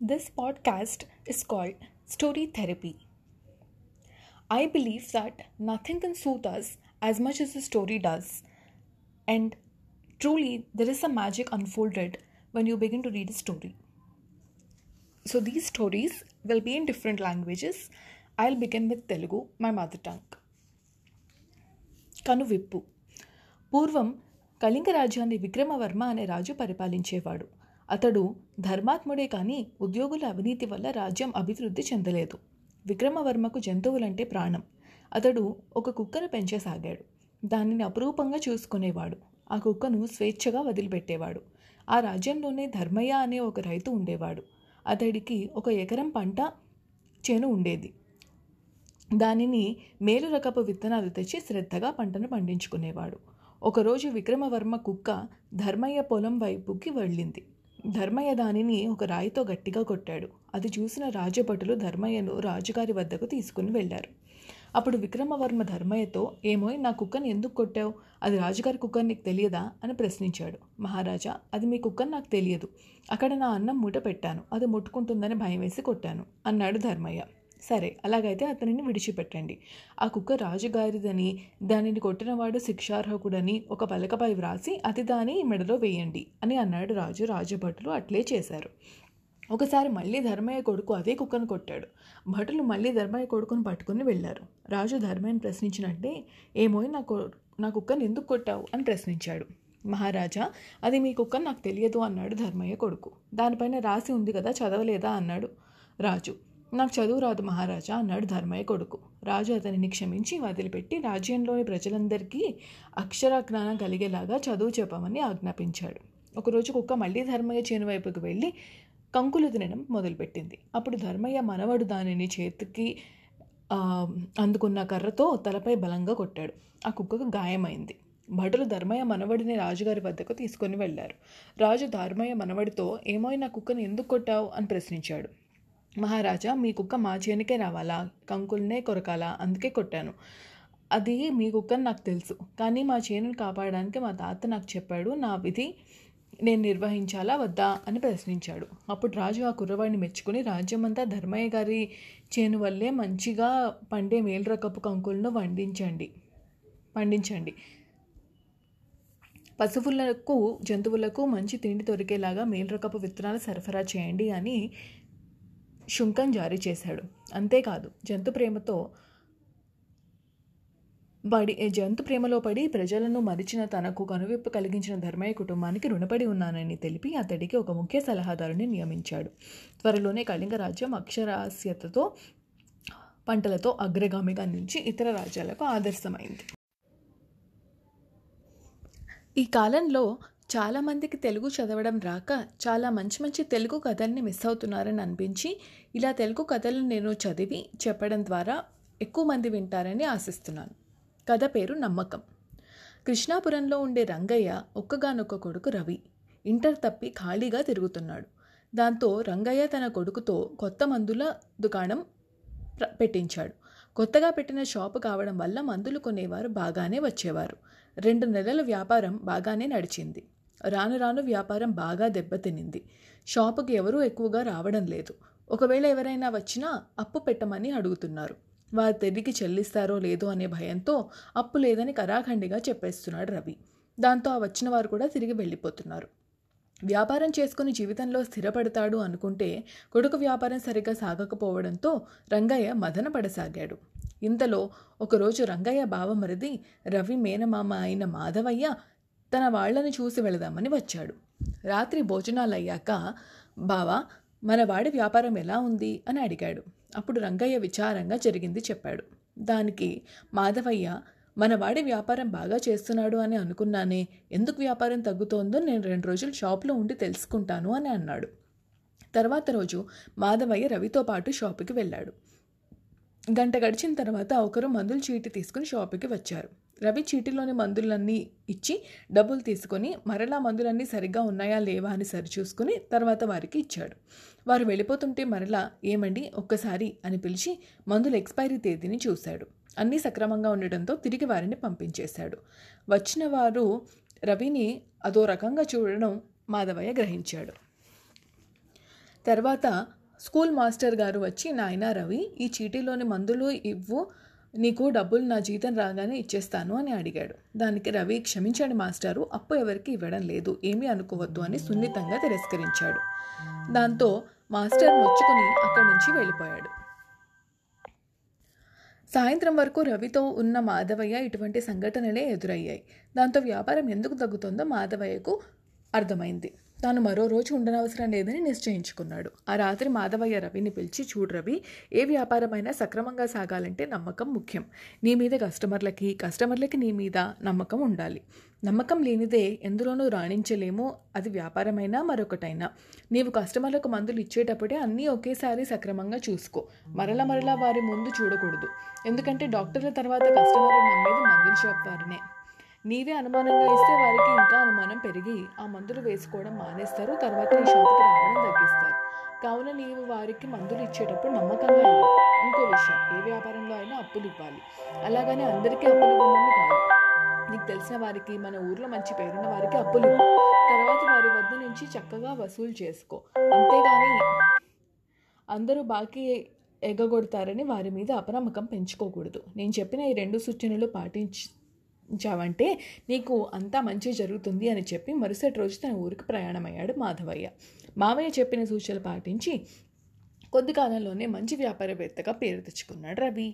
This podcast is called Story Therapy. I believe that nothing can soothe us as much as a story does. And truly, there is some magic unfolded when you begin to read a story. So, these stories will be in different languages. I'll begin with Telugu, my mother tongue. కనువిప్పు పూర్వం కళింగ రాజ్యాన్ని విక్రమవర్మ అనే రాజు పరిపాలించేవాడు అతడు ధర్మాత్ముడే కానీ ఉద్యోగుల అవినీతి వల్ల రాజ్యం అభివృద్ధి చెందలేదు. విక్రమవర్మకు జంతువులంటే ప్రాణం. అతడు ఒక కుక్కను పెంచసాగాడు. దానిని అపురూపంగా చూసుకునేవాడు. ఆ కుక్కను స్వేచ్ఛగా వదిలిపెట్టేవాడు. ఆ రాజ్యంలోనే ధర్మయ్య అనే ఒక రైతు ఉండేవాడు. అతడికి ఒక ఎకరం పంట చేను ఉండేది. దానిని మేలు రకపు విత్తనాలు తెచ్చి శ్రద్ధగా పంటను పండించుకునేవాడు. ఒకరోజు విక్రమవర్మ కుక్క ధర్మయ్య పొలం వైపుకి వెళ్ళింది. ధర్మయ్య దానిని ఒక రాయితో గట్టిగా కొట్టాడు. అది చూసిన రాజభటులు ధర్మయ్యను రాజుగారి వద్దకు తీసుకుని వెళ్ళారు. అప్పుడు విక్రమవర్మ ధర్మయ్యతో ఏమో నా కుక్కని ఎందుకు కొట్టావు? అది రాజుగారి కుక్కని నీకు తెలియదా? అని ప్రశ్నించాడు. మహారాజా అది మీ కుక్కని నాకు తెలియదు. అక్కడ నా అన్నం మూట పెట్టాను. అది ముట్టుకుంటుందని భయం వేసి కొట్టాను అన్నాడు ధర్మయ్య. సరే అలాగైతే అతనిని విడిచిపెట్టండి. ఆ కుక్క రాజుగారిదని దానిని కొట్టినవాడు శిక్షార్హకుడని ఒక పలకపై వ్రాసి అది దాని మెడలో వేయండి అని అన్నాడు రాజు. రాజభటులు అట్లే చేశారు. ఒకసారి మళ్ళీ ధర్మయ్య కొడుకు అదే కుక్కను కొట్టాడు. భటులు మళ్ళీ ధర్మయ్య కొడుకును పట్టుకుని వెళ్ళారు. రాజు ధర్మయ్యను ప్రశ్నించినట్టే ఏమో నా నా కుక్కను ఎందుకు కొట్టావు? అని ప్రశ్నించాడు. మహారాజా అది మీ కుక్కను నాకు తెలియదు అన్నాడు ధర్మయ్య కొడుకు. దానిపైన రాసి ఉంది కదా చదవలేదా? అన్నాడు రాజు. నాకు చదువు రాదు మహారాజా అన్నాడు ధర్మయ్య కొడుకు. రాజు అతనిని క్షమించి వదిలిపెట్టి రాజ్యంలోని ప్రజలందరికీ అక్షరజ్ఞానం కలిగేలాగా చదువు చెప్పమని ఆజ్ఞాపించాడు. ఒకరోజు కుక్క మళ్ళీ ధర్మయ్య చేను వైపుకు వెళ్ళి కంకులు తినడం మొదలుపెట్టింది. అప్పుడు ధర్మయ్య మనవడు దానిని చేతికి అందుకున్న కర్రతో తలపై బలంగా కొట్టాడు. ఆ కుక్కకు గాయమైంది. భటులు ధర్మయ్య మనవడిని రాజుగారి వద్దకు తీసుకొని వెళ్ళారు. రాజు ధర్మయ్య మనవడితో ఏమో నా కుక్కను ఎందుకు కొట్టావు? అని ప్రశ్నించాడు. మహారాజా మీ కుక్క మా చేనికే రావాలా? కంకుల్నే కొరకాలా? అందుకే కొట్టాను. అది మీ కుక్కని నాకు తెలుసు. కానీ మా చేనుని కాపాడడానికి మా తాత నాకు చెప్పాడు. నా విధి నేను నిర్వహించాలా? వద్దా? అని ప్రశ్నించాడు. అప్పుడు రాజు ఆ కుర్రవాడిని మెచ్చుకుని రాజ్యమంతా ధర్మయ్య గారి చేను వల్లే మంచిగా పండే మేలు రకపు కంకులను వండించండి. పండించండి పశువులకు జంతువులకు మంచి తిండి దొరికేలాగా మేలు రకపు విత్తనాలు సరఫరా చేయండి అని శుంకం జారీ చేశాడు. అంతేకాదు జంతు ప్రేమతో పడి జంతు ప్రేమలో పడి ప్రజలను మరిచిన తనకు కనువిప్పు కలిగించిన ధర్మయ్య కుటుంబానికి రుణపడి ఉన్నానని తెలిపి అతడికి ఒక ముఖ్య సలహాదారుని నియమించాడు. త్వరలోనే కళింగ రాజ్యం అక్షరాస్యతతో పంటలతో అగ్రగామిగా నిలిచి ఇతర రాజ్యాలకు ఆదర్శమైంది. ఈ కాలంలో చాలామందికి తెలుగు చదవడం రాక చాలా మంచి మంచి తెలుగు కథల్ని మిస్ అవుతున్నారని అనిపించి ఇలా తెలుగు కథలను నేను చదివి చెప్పడం ద్వారా ఎక్కువ మంది వింటారని ఆశిస్తున్నాను. కథ పేరు నమ్మకం. కృష్ణాపురంలో ఉండే రంగయ్య ఒక్కగానొక్క కొడుకు రవి. ఇంటర్ తప్పి ఖాళీగా తిరుగుతున్నాడు. దాంతో రంగయ్య తన కొడుకుతో కొత్త మందుల దుకాణం పెట్టించాడు. కొత్తగా పెట్టిన షాపు కావడం వల్ల మందులు కొనేవారు బాగానే వచ్చేవారు. రెండు నెలల వ్యాపారం బాగానే నడిచింది. రాను రాను వ్యాపారం బాగా దెబ్బతినింది. షాపుకి ఎవరూ ఎక్కువగా రావడం లేదు. ఒకవేళ ఎవరైనా వచ్చినా అప్పు పెట్టమని అడుగుతున్నారు. వారు తిరిగి చెల్లిస్తారో లేదో అనే భయంతో అప్పు లేదని కరాఖండిగా చెప్పేస్తున్నాడు రవి. దాంతో ఆ వచ్చిన వారు కూడా తిరిగి వెళ్ళిపోతున్నారు. వ్యాపారం చేసుకుని జీవితంలో స్థిరపడతాడు అనుకుంటే కొడుకు వ్యాపారం సరిగ్గా సాగకపోవడంతో రంగయ్య మదన పడసాగాడు. ఇంతలో ఒకరోజు రంగయ్య బావమరిది రవి మేనమామ అయిన మాధవయ్య తన వాళ్ళను చూసి వెళదామని వచ్చాడు. రాత్రి భోజనాలు అయ్యాక బావా మన వాడి వ్యాపారం ఎలా ఉంది? అని అడిగాడు. అప్పుడు రంగయ్య విచారంగా జరిగింది చెప్పాడు. దానికి మాధవయ్య మన వాడి వ్యాపారం బాగా చేస్తున్నాడు అని అనుకున్నానే ఎందుకు వ్యాపారం తగ్గుతోందో నేను రెండు రోజులు షాప్లో ఉండి తెలుసుకుంటాను అని అన్నాడు. తర్వాత రోజు మాధవయ్య రవితో పాటు షాపుకి వెళ్ళాడు. గంట గడిచిన తర్వాత ఒకరు మందుల చీటి తీసుకుని షాపుకి వచ్చారు. రవి చీటిలోని మందులన్నీ ఇచ్చి డబ్బులు తీసుకొని మరలా మందులన్నీ సరిగ్గా ఉన్నాయా లేవా అని సరిచూసుకుని తర్వాత వారికి ఇచ్చాడు. వారు వెళ్ళిపోతుంటే మరలా ఏమండి ఒక్కసారి అని పిలిచి మందుల ఎక్స్పైరీ తేదీని చూశాడు. అన్నీ సక్రమంగా ఉండటంతో తిరిగి వారిని పంపించేశాడు. వచ్చిన వారు రవిని అదో రకంగా చూడడం మాధవయ్య గ్రహించాడు. తర్వాత స్కూల్ మాస్టర్ గారు వచ్చి నాయనా రవి ఈ చీటీలోని మందులు ఇవ్వు నీకు డబ్బులు నా జీతం రాగానే ఇచ్చేస్తాను అని అడిగాడు. దానికి రవి క్షమించండి మాస్టారు అప్పు ఎవరికి ఇవ్వడం లేదు ఏమీ అనుకోవద్దు అని సున్నితంగా తిరస్కరించాడు. దాంతో మాస్టర్ నొచ్చుకుని అక్కడి నుంచి వెళ్ళిపోయాడు. సాయంత్రం వరకు రవితో ఉన్న మాధవయ్య ఇటువంటి సంఘటనలే ఎదురయ్యాయి. దాంతో వ్యాపారం ఎందుకు తగ్గుతుందో మాధవయ్యకు అర్థమైంది. తాను మరో రోజు ఉండనవసరం లేదని నిశ్చయించుకున్నాడు. ఆ రాత్రి మాధవయ్య రవిని పిలిచి చూడు రవి ఏ వ్యాపారమైనా సక్రమంగా సాగాలంటే నమ్మకం ముఖ్యం. నీ మీద కస్టమర్లకి కస్టమర్లకి నీ మీద నమ్మకం ఉండాలి. నమ్మకం లేనిదే ఎందులోనూ రాణించలేము. అది వ్యాపారమైనా మరొకటైనా. నీవు కస్టమర్లకు మందులు ఇచ్చేటప్పుడే అన్నీ ఒకేసారి సక్రమంగా చూసుకో. మరల మరలా వారి ముందు చూడకూడదు. ఎందుకంటే డాక్టర్ల తర్వాత కస్టమర్లు నమ్మేది మందుల షాప్ వారినే. నీవే అనుమానంగా ఇస్తే వారికి ఇంకా అనుమానం పెరిగి ఆ మందులు వేసుకోవడం మానేస్తారు. తర్వాత నీ షాప్కి రావడం తగ్గిస్తారు. కావున నీవు వారికి మందులు ఇచ్చేటప్పుడు నమ్మకంగా ఇవ్వు. ఇంకో విషయం ఏ వ్యాపారంలో అయినా అప్పులు ఇవ్వాలి. అలాగని అందరికీ అప్పులు ఇవ్వమని కాదు. నీకు తెలిసిన వారికి మన ఊర్లో మంచి పేరున్న వారికి అప్పులు ఇవ్వు. తర్వాత వారి వద్ద నుంచి చక్కగా వసూలు చేసుకో. అంతేగాని అందరూ బాకీ ఎగగొడతారని వారి మీద అపనమ్మకం పెంచుకోకూడదు. నేను చెప్పిన ఈ రెండు సూచనలు పాటించి పాటించావంటే నీకు అంతా మంచి జరుగుతుంది అని చెప్పి మరుసటి రోజు తన ఊరికి ప్రయాణమయ్యాడు మాధవయ్య. మామయ్య చెప్పిన సూచనలు పాటించి కొద్ది కాలంలోనే మంచి వ్యాపారవేత్తగా పేరు తెచ్చుకున్నాడు రవి.